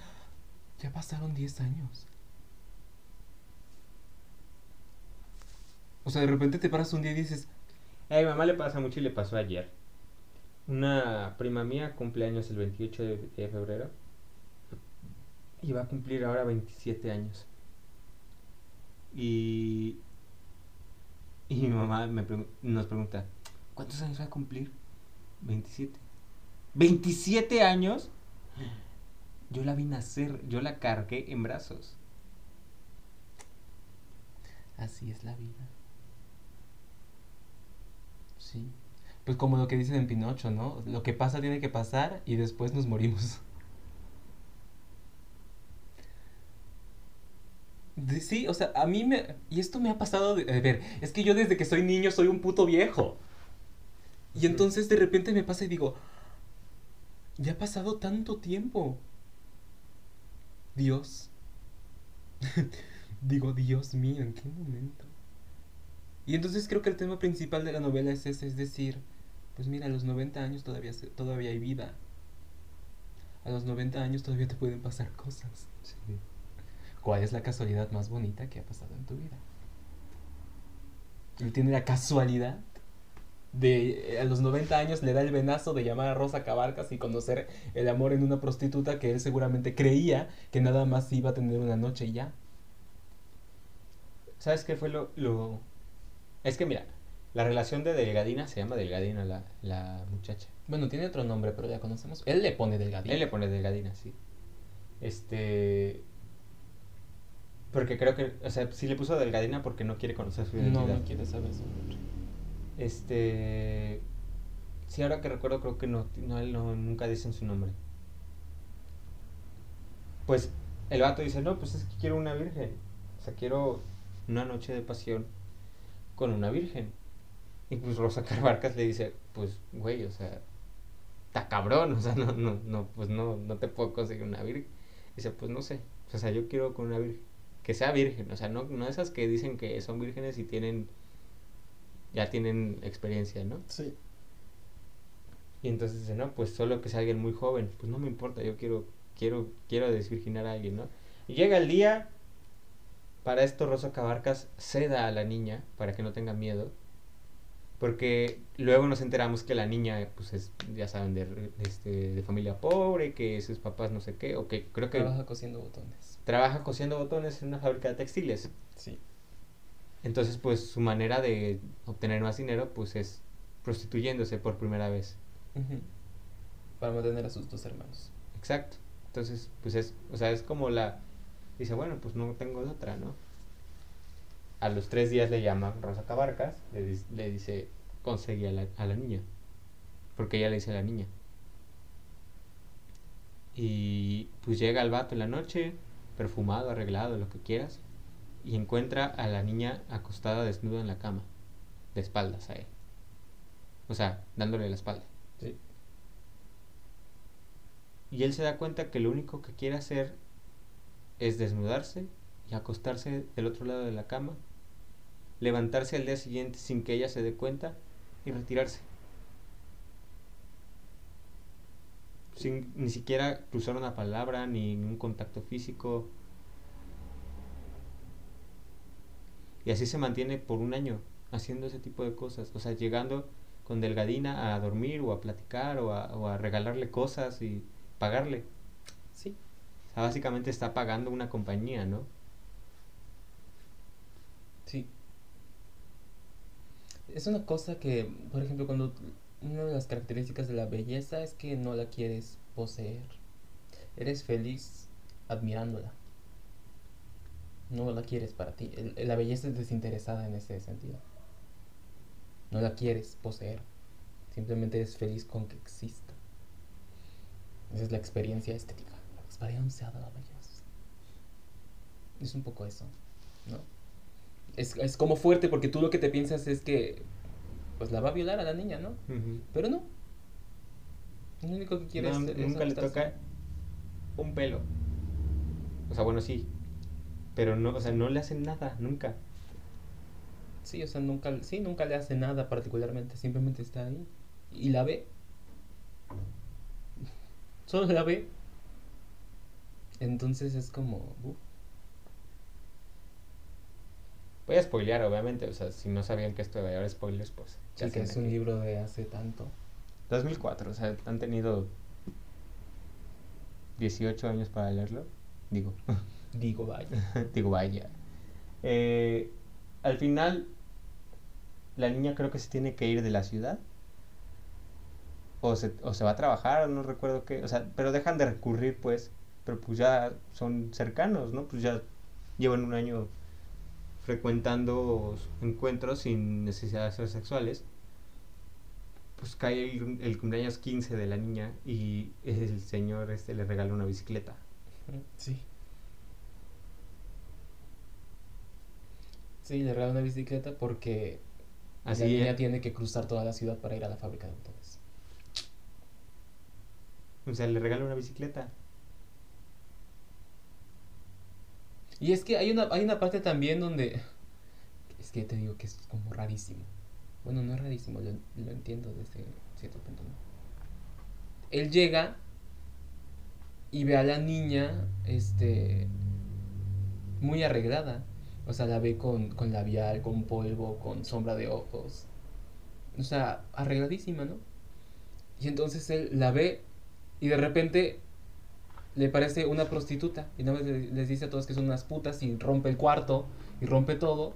ya pasaron 10 años. O sea, de repente te paras un día y dices, A mi mamá le pasa mucho y le pasó ayer. Una prima mía cumpleaños el 28 de, febrero. Y va a cumplir ahora 27 años. Y. Y mi mamá nos pregunta: ¿Cuántos años va a cumplir? 27. ¿27 años? Yo la vi nacer, yo la cargué en brazos. así es la vida. Sí. Pues como lo que dicen en Pinocho, ¿no? Lo que pasa tiene que pasar y después nos morimos. De- sí, o sea, a mí me... Y esto me ha pasado de... A ver, es que yo desde que soy niño soy un puto viejo. Y entonces de repente me pasa y digo, ya ha pasado tanto tiempo. Dios. digo, Dios mío, ¿en qué momento? Y entonces creo que el tema principal de la novela es ese, es decir, pues mira, a los 90 años todavía, todavía hay vida. A los 90 años todavía te pueden pasar cosas. ¿Cuál es la casualidad más bonita que ha pasado en tu vida? Él tiene la casualidad de eh, a los 90 años le da el venazo de llamar a Rosa Cabarcas y conocer el amor en una prostituta que él seguramente creía que nada más iba a tener una noche y ya. ¿Sabes qué fue lo, lo- Es que mira, la relación de Delgadina se llama Delgadina la, la muchacha. Bueno, tiene otro nombre, pero ya conocemos. Él le pone delgadito. Él le pone Delgadina, sí. Este... Porque creo que, o sea, sí le puso Delgadina porque no quiere conocer su identidad. No, no quiere saber su nombre. Este... Sí, ahora que recuerdo creo que no, no, él no- nunca dicen su nombre. Pues el vato dice, no, pues es que quiero una virgen. O sea, quiero una noche de pasión con una virgen. Y pues Rosa Carbarcas le dice, pues, güey, o sea, está cabrón, o sea, no, no, no, pues no, no te puedo conseguir una virgen. Dice, pues no sé, o sea, yo quiero con una virgen. Que sea virgen, o sea, no, no esas que dicen que son vírgenes y tienen, ya tienen experiencia, ¿no? Sí. Y entonces dice, no, pues solo que sea alguien muy joven. Pues no me importa, yo quiero, quiero, quiero desvirginar a alguien, ¿no? Y llega el día, para esto Rosa Cabarcas ceda a la niña para que no tenga miedo. Porque luego nos enteramos que la niña, pues es, ya saben, de, de este, de familia pobre, que sus papás no sé qué, o que creo que Trabaja cosiendo botones. trabaja cosiendo botones en una fábrica de textiles. Sí. Entonces, pues su manera de obtener más dinero, pues es prostituyéndose por primera vez. Para mantener a sus dos hermanos. Exacto. Entonces, pues es, o sea, es como la, dice, bueno, pues no tengo de otra, ¿no? A los tres días le llama Rosa Cabarcas, le, le dice, conseguí a la, a la niña. Porque ella le dice a la niña. Y pues llega el vato en la noche, perfumado, arreglado, lo que quieras, y encuentra a la niña acostada desnuda en la cama, de espaldas a él. O sea, dándole la espalda. Sí. Y él se da cuenta que lo único que quiere hacer es desnudarse y acostarse del otro lado de la cama, levantarse al día siguiente sin que ella se dé cuenta y retirarse. Sin ni siquiera cruzar una palabra ni un contacto físico. Y así se mantiene por un año haciendo ese tipo de cosas. O sea, llegando con Delgadina a dormir o a platicar o a, o a regalarle cosas y pagarle. Sí. Básicamente está pagando una compañía, ¿no? Sí. Es una cosa que, por ejemplo, cuando una de las características de la belleza es que no la quieres poseer. Eres feliz admirándola. No la quieres para ti. La belleza es desinteresada en ese sentido. No la quieres poseer. Simplemente eres feliz con que exista. Esa es la experiencia estética. Belleza. Es un poco eso, ¿no? Es, es como fuerte porque tú lo que te piensas es que pues la va a violar a la niña, ¿no? Pero no. Lo único que quiere No, es, es nunca le toca un pelo. O sea, bueno, sí. Pero no, o sea, no le hacen nada, nunca. Sí, o sea, nunca, sí, nunca le hace nada particularmente, simplemente está ahí. Y la ve. Solo la ve. Entonces es como... uh, Voy a spoilear, obviamente. O sea, si no sabían que esto de haber spoilers, pues. sí, que es un libro de hace tanto. 2004, o sea, han tenido 18 años para leerlo. Digo, Digo, vaya. digo, vaya. Eh, al final, la niña creo que se tiene que ir de la ciudad. O se, o se va a trabajar, no recuerdo qué. O sea, pero dejan de recurrir, pues. Pero pues ya son cercanos, ¿no? Pues ya llevan un año frecuentando encuentros sin necesidad de ser sexuales. Pues cae el, el cumpleaños 15 de la niña y el señor este le regala una bicicleta. Sí. Sí, le regala una bicicleta porque Así la niña es. tiene que cruzar toda la ciudad para ir a la fábrica de autores. O sea, le regala una bicicleta. Y es que hay una, hay una parte también donde... Es que te digo que es como rarísimo. Bueno, no es rarísimo, lo, lo entiendo desde cierto punto. ¿no? Él llega y ve a la niña, este, muy arreglada. O sea, la ve con, con labial, con polvo, con sombra de ojos. O sea, arregladísima, ¿no? Y entonces él la ve y de repente le parece una prostituta y nada más le- les dice a todos que son unas putas y rompe el cuarto y rompe todo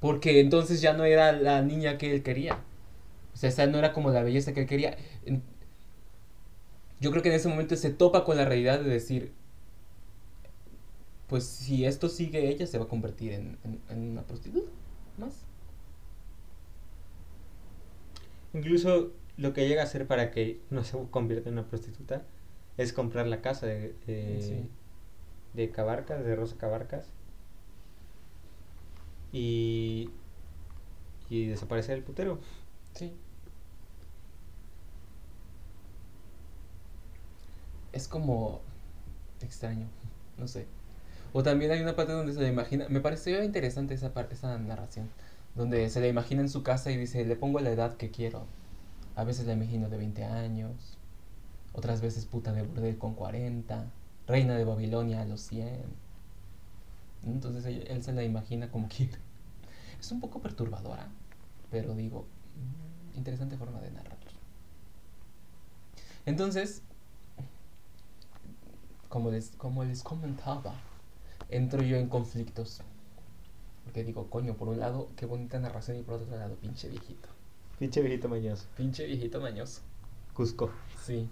porque entonces ya no era la niña que él quería. O sea esa no era como la belleza que él quería. Yo creo que en ese momento se topa con la realidad de decir pues si esto sigue ella se va a convertir en, en- en una prostituta más. Incluso lo que llega a hacer para que no se convierta en una prostituta es comprar la casa de, de, Sí. de Cabarcas, de Rosa Cabarcas. Y, y desaparecer el putero. Sí. Es como extraño, no sé. O también hay una parte donde se le imagina, me pareció interesante esa parte, esa narración, donde se le imagina en su casa y dice, le pongo la edad que quiero. A veces la imagino de 20 años, otras veces puta de burdel con 40, reina de Babilonia a los 100. Entonces él, él se la imagina como quiere. Es un poco perturbadora, pero digo, mm, interesante forma de narrarlo. Entonces, como les, como les comentaba, entro yo en conflictos. Porque digo, coño, por un lado, qué bonita narración y por otro lado, pinche viejito. Pinche viejito mañoso. Pinche viejito mañoso. Cusco. Sí.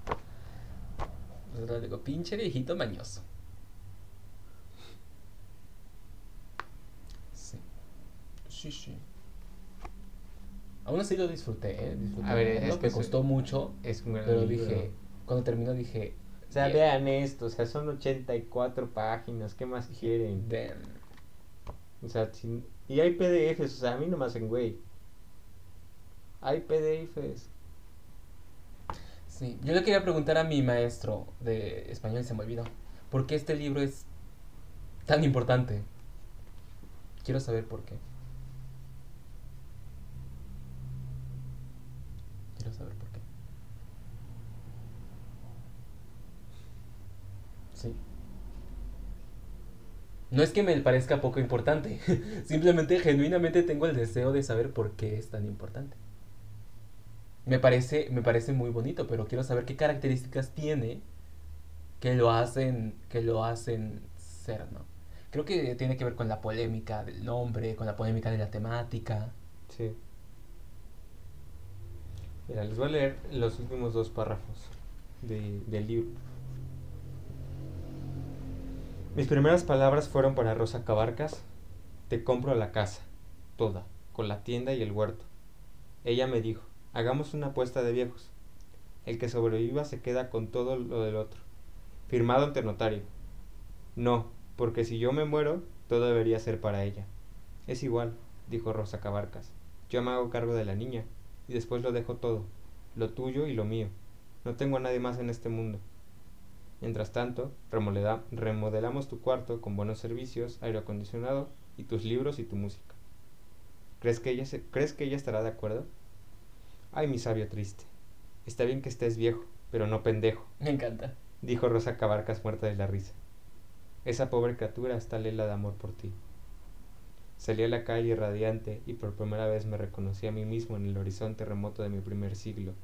Lado digo, pinche viejito mañoso. Sí. Sí, sí. Aún así lo disfruté, ¿eh? Disfruté. A ver, Es que es- costó mucho, Es un gran pero libro. dije, cuando terminó dije, O sea, vean esto, o sea, son 84 páginas, ¿qué más quieren? damn. O sea, sin- y hay PDFs, o sea, a mí no me hacen güey. Hay PDFs. Sí, yo le quería preguntar a mi maestro de español se me olvidó. ¿Por qué este libro es tan importante? Quiero saber por qué. Quiero saber por qué. Sí. No es que me parezca poco importante, simplemente genuinamente tengo el deseo de saber por qué es tan importante. Me parece, me parece muy bonito, pero quiero saber qué características tiene que lo hacen, que lo hacen ser, ¿no? Creo que tiene que ver con la polémica del nombre, con la polémica de la temática. Sí. Mira, les voy a leer los últimos dos párrafos de- del libro. Mis primeras palabras fueron para Rosa Cabarcas. Te compro la casa, toda, con la tienda y el huerto. Ella me dijo, hagamos una apuesta de viejos. El que sobreviva se queda con todo lo del otro. Firmado ante notario. No, porque si yo me muero, todo debería ser para ella. Es igual, dijo Rosa Cabarcas. Yo me hago cargo de la niña y después lo dejo todo, lo tuyo y lo mío. No tengo a nadie más en este mundo. Mientras tanto, remodela- remodelamos tu cuarto con buenos servicios, aire acondicionado y tus libros y tu música. ¿Crees que ella, se- ¿Crees que ella estará de acuerdo? Ay, mi sabio triste. Está bien que estés viejo, pero no pendejo, Me encanta. dijo Rosa Cabarcas muerta de la risa. Esa pobre criatura está lela de amor por ti. Salí a la calle radiante y por primera vez me reconocí a mí mismo en el horizonte remoto de mi primer siglo.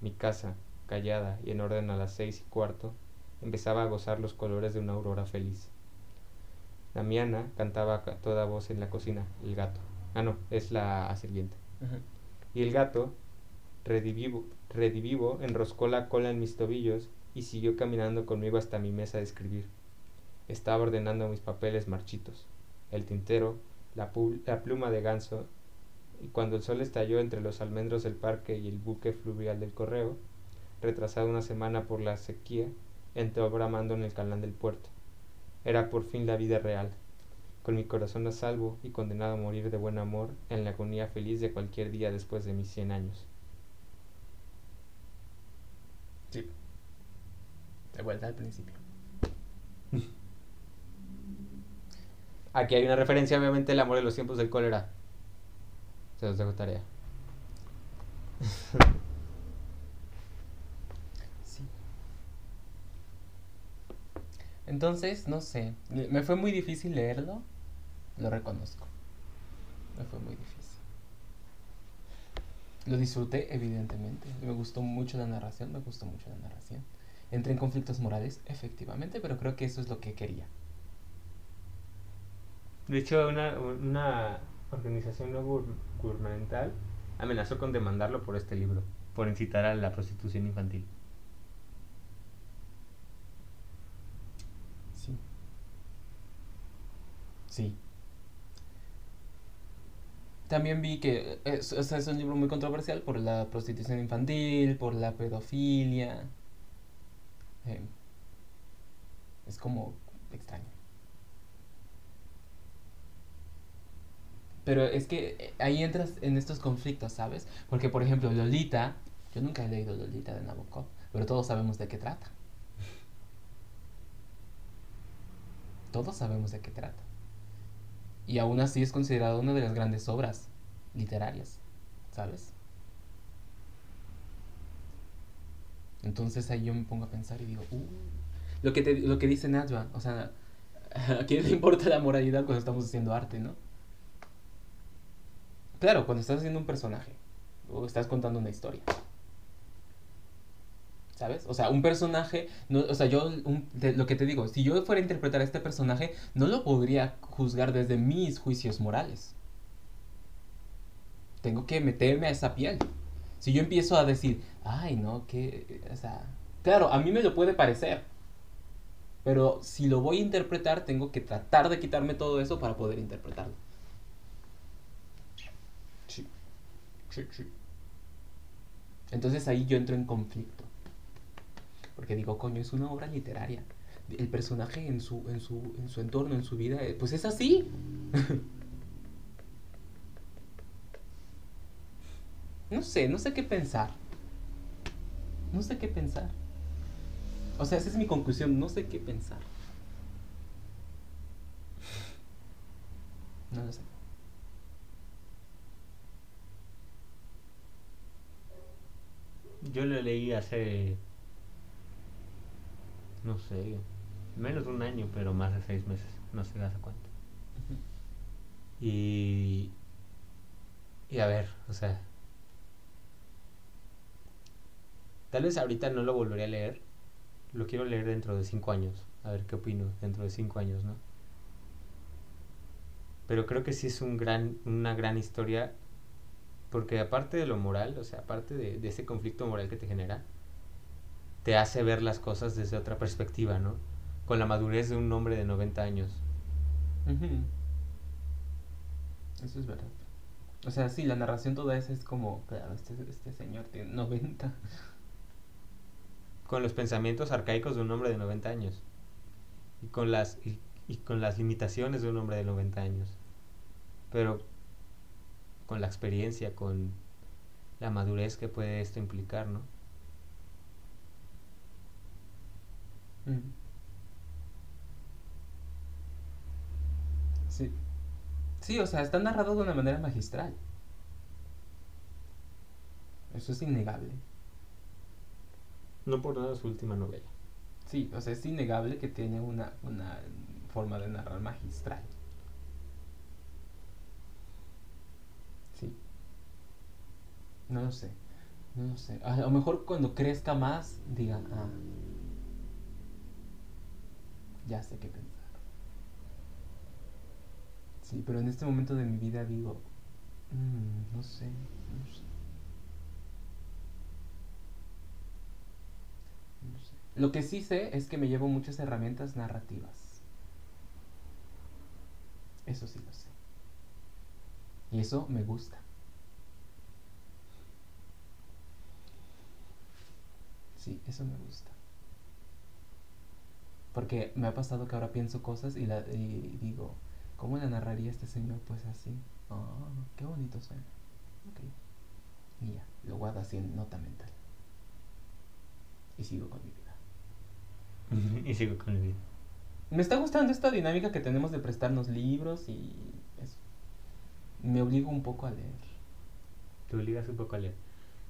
Mi casa, callada y en orden a las seis y cuarto, empezaba a gozar los colores de una aurora feliz. Damiana cantaba a toda voz en la cocina, el gato. Ah, no, es la sirvienta. Y el gato, redivivo, redivivo, enroscó la cola en mis tobillos y siguió caminando conmigo hasta mi mesa de escribir. Estaba ordenando mis papeles marchitos, el tintero, la, pluma de ganso, y cuando el sol estalló entre los almendros del parque y el buque fluvial del correo, retrasado una semana por la sequía, entró bramando en el canal del puerto. Era por fin la vida real, con mi corazón a salvo y condenado a morir de buen amor en la agonía feliz de cualquier día después de mis cien años. Sí. De vuelta al principio. Aquí hay una referencia, obviamente, el amor de los tiempos del cólera. Se los dejo tarea. Sí. Entonces, no sé. Me me fue muy difícil leerlo. Lo reconozco. Me fue muy difícil. Lo disfruté, evidentemente. Me gustó mucho la narración, me gustó mucho la narración. Entré en conflictos morales, efectivamente, pero creo que eso es lo que quería. De hecho, una, una organización no gubernamental amenazó con demandarlo por este libro, por incitar a la prostitución infantil. Sí. Sí. También vi que es, o sea, es un libro muy controversial por la prostitución infantil, por la pedofilia. Eh, es como extraño. Pero es que eh, ahí entras en estos conflictos, ¿sabes? Porque, por ejemplo, Lolita, yo nunca he leído Lolita de Nabokov, pero todos sabemos de qué trata. Todos sabemos de qué trata. Y aún así es considerada una de las grandes obras literarias, ¿sabes? Entonces ahí yo me pongo a pensar y digo, uh, lo que, lo que dice Najwa, o sea, ¿a quién le importa la moralidad cuando estamos haciendo arte, no? Claro, cuando estás haciendo un personaje o estás contando una historia. ¿Sabes? O sea, un personaje, no, o sea, yo, un- lo que te digo, si yo fuera a interpretar a este personaje, no lo podría juzgar desde mis juicios morales. Tengo que meterme a esa piel. Si yo empiezo a decir, ay, no, que, o sea, claro, a mí me lo puede parecer. Pero si lo voy a interpretar, tengo que tratar de quitarme todo eso para poder interpretarlo. Sí. Sí, sí. Entonces ahí yo entro en conflicto. Porque digo, coño, es una obra literaria. El personaje en su, en su, en su entorno, en su vida, eh, pues es así. no sé, no sé qué pensar. No sé qué pensar. O sea, esa es mi conclusión, no sé qué pensar. No lo sé. Yo lo leí hace. No sé. Menos de un año, pero más de seis meses. No sé hace cuánto. Y. Y a ver, o sea. Tal vez ahorita no lo volveré a leer. Lo quiero leer dentro de cinco años. A ver qué opino dentro de cinco años, ¿no? Pero creo que sí es un gran, una gran historia. Porque aparte de lo moral, o sea, aparte de, de ese conflicto moral que te genera, te hace ver las cosas desde otra perspectiva, ¿no? Con la madurez de un hombre de 90 años. Eso es verdad. O sea, sí, la narración toda esa es como, claro, este, este señor tiene 90. Con los pensamientos arcaicos de un hombre de 90 años. Y con las, y, y con las limitaciones de un hombre de 90 años. Pero con la experiencia, con la madurez que puede esto implicar, ¿no? Sí. Sí, o sea, está narrado de una manera magistral. Eso es innegable. No por nada su última novela. Sí, o sea, es innegable que tiene una, una forma de narrar magistral. Sí. No lo sé. No lo sé. A lo mejor cuando crezca más, diga, ah, ya sé qué pensar. Sí, pero en este momento de mi vida digo, mm, no sé, no sé. No sé. Lo que sí sé es que me llevo muchas herramientas narrativas. Eso sí lo sé. Y eso me gusta. Sí, eso me gusta. Porque me ha pasado que ahora pienso cosas y, la, y digo, ¿cómo la narraría este señor? Pues así. Ah, qué bonito suena. Y ya, lo guardo así en nota mental. Y sigo con mi vida. y sigo con el video. Me está gustando esta dinámica que tenemos de prestarnos libros y eso. Me obligo un poco a leer. Te obligas un poco a leer.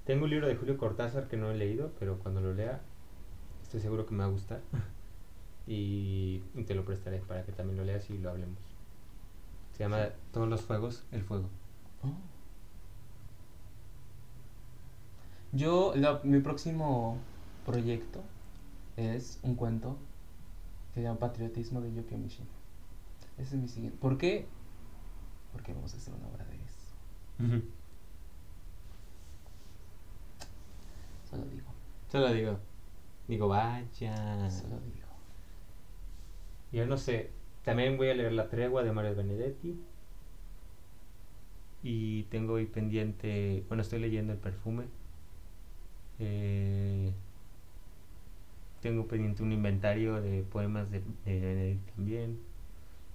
Tengo un libro de Julio Cortázar que no he leído, pero cuando lo lea estoy seguro que me va a gustar. y te lo prestaré para que también lo leas y lo hablemos. Se llama Todos los fuegos, el fuego. Oh. Yo, la- mi próximo proyecto es un cuento que se llama Patriotismo de Yukio Mishima. Ese es mi siguiente. ¿Por qué? Porque vamos a hacer una obra de eso. Solo digo, Solo digo, digo, vaya. solo digo. Yo no sé, también voy a leer La tregua de Mario Benedetti. Y tengo ahí pendiente, bueno, estoy leyendo El perfume. Eh, tengo pendiente un inventario de poemas de, de Benedetti también.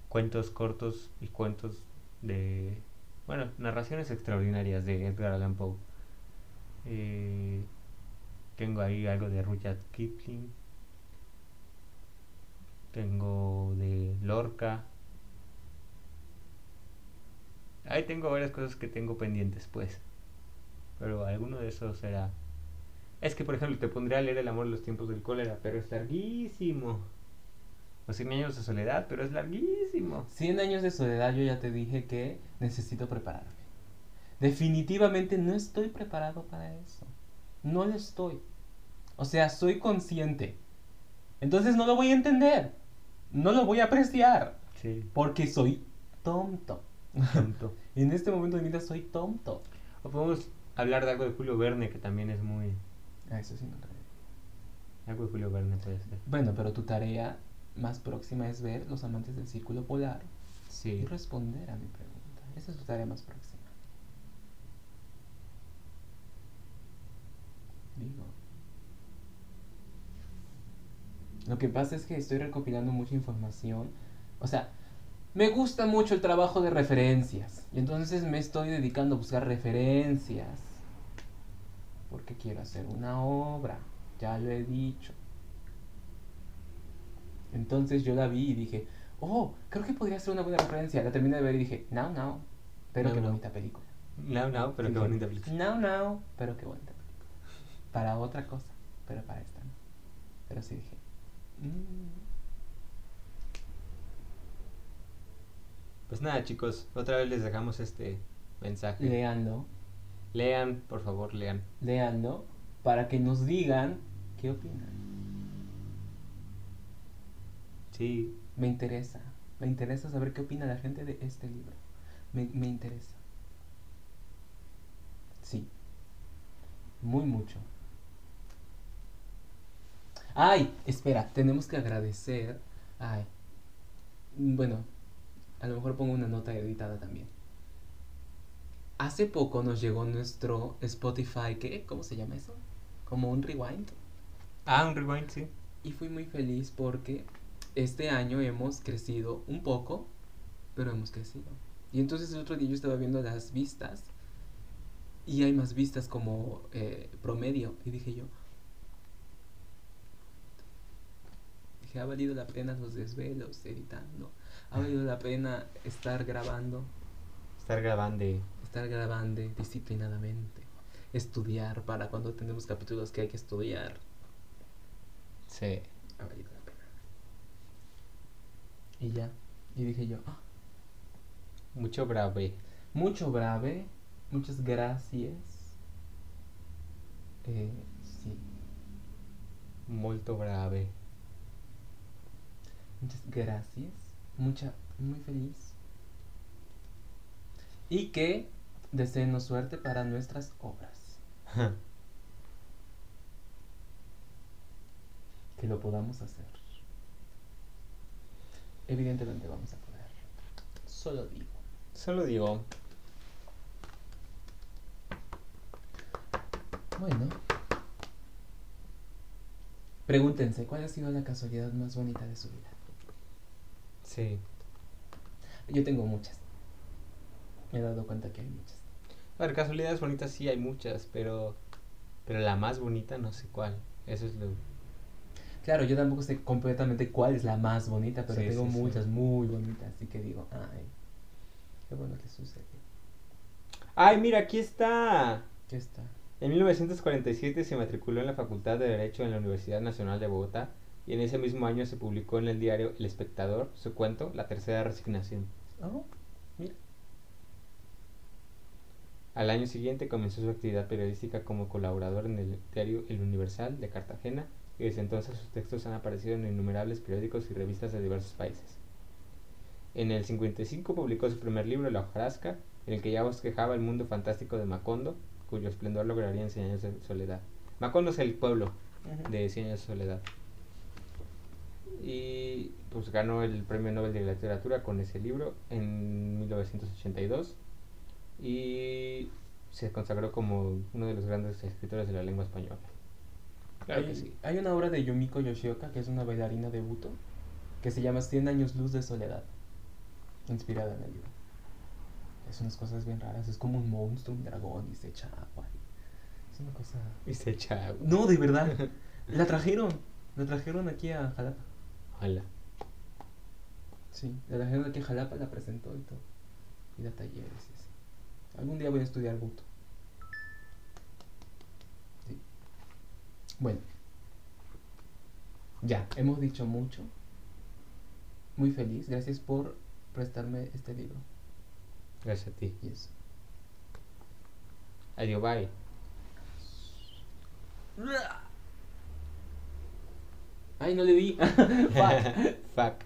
Cuentos cortos y cuentos de, bueno, narraciones extraordinarias de Edgar Allan Poe. Eh, tengo ahí algo de Rudyard Kipling. Tengo de Lorca. Ahí tengo varias cosas que tengo pendientes, pues. Pero alguno de esos será. Es que, por ejemplo, te pondría a leer El amor en los tiempos del cólera, pero es larguísimo. O Cien años de soledad, pero es larguísimo. 100 años de soledad, yo ya te dije que necesito prepararme. Definitivamente no estoy preparado para eso. No lo estoy. O sea, soy consciente. Entonces no lo voy a entender. No lo voy a apreciar. Sí, Porque soy tonto. tonto. En este momento de mi vida soy tonto. O podemos hablar de algo de Julio Verne, que también es muy. Ah, eso sí no lo. Algo de Julio Verne puede ser. Bueno, pero tu tarea más próxima es ver Los Amantes del Círculo Polar y Sí. responder a mi pregunta. Esa es tu tarea más próxima. Digo. Lo que pasa es que estoy recopilando mucha información. O sea, me gusta mucho el trabajo de referencias. Y entonces me estoy dedicando a buscar referencias. Porque quiero hacer una obra. Ya lo he dicho. Entonces yo la vi y dije, oh, creo que podría ser una buena referencia. La terminé de ver y dije, no, no. Pero No, qué no. bonita película. No, no, pero Sí, qué bonita película. No, no, pero qué bonita película. Para otra cosa, pero para esta no. Pero sí dije. "Mm". Pues nada, chicos, otra vez les dejamos este mensaje. Leanlo, Lean, por favor, lean. leanlo, para que nos digan qué opinan. Sí, Me interesa, me interesa saber qué opina la gente de este libro. Me, me interesa. Sí, muy mucho. Ay, espera, tenemos que agradecer. Ay, bueno, a lo mejor pongo una nota editada también. Hace poco nos llegó nuestro Spotify, ¿qué? ¿Cómo se llama eso? Como un rewind. Ah, un rewind, sí. Y fui muy feliz porque este año hemos crecido un poco, pero hemos crecido. Y entonces el otro día yo estaba viendo las vistas y hay más vistas como eh, promedio. Y dije yo, ha valido la pena los desvelos editando, ha valido la pena estar grabando Estar grabando. Estar grabando disciplinadamente. Estudiar para cuando tenemos capítulos que hay que estudiar. Sí. Ha valido la pena. Y ya. Y dije yo, ah, Mucho brave. mucho brave. Muchas gracias. Eh, sí. Molto brave. Muchas gracias. Mucha, muy feliz. Y que deseenos suerte para nuestras obras. Que lo podamos hacer. Evidentemente vamos a poder. Solo digo. Solo digo. Bueno. Pregúntense, ¿cuál ha sido la casualidad más bonita de su vida? Sí. Yo tengo muchas. Me he dado cuenta que hay muchas. A ver, casualidades bonitas sí hay muchas, pero. Pero la más bonita no sé cuál. Eso es lo. Claro, yo tampoco sé completamente cuál es la más bonita, pero Sí, tengo sí, sí. muchas muy bonitas, así que digo, ay, qué bueno que sucedió. ¡Ay, mira, aquí está! ¿Qué está? En 1947 se matriculó en la Facultad de Derecho en la Universidad Nacional de Bogotá y en ese mismo año se publicó en el diario El Espectador su cuento La Tercera Resignación. Oh, mira. Al año siguiente comenzó su actividad periodística como colaborador en el diario El Universal de Cartagena y desde entonces sus textos han aparecido en innumerables periódicos y revistas de diversos países. En el 55 publicó su primer libro, La hojarasca, en el que ya bosquejaba el mundo fantástico de Macondo, cuyo esplendor lograría en Cien años de soledad. Macondo es el pueblo de Cien años de soledad. Y pues ganó el Premio Nobel de Literatura con ese libro en 1982 y se consagró como uno de los grandes escritores de la lengua española. Claro hay, que sí. hay una obra de Yumiko Yoshioka, que es una bailarina de buto, que se llama 100 años luz de soledad, inspirada en el libro. Es unas cosas bien raras, es como un monstruo, un dragón y se echa agua. Es una cosa... Y se echa agua. No, de verdad. La trajeron, la trajeron aquí a Jalapa. Hola. Sí, la trajeron aquí a Jalapa, la presentó y todo. Y da talleres y así. Algún día voy a estudiar buto. Sí. Bueno. Ya, hemos dicho mucho. Muy feliz. Gracias por prestarme este libro. Gracias a ti. Y eso. Adiós, bye. Ay, no le di. Fuck. Fuck.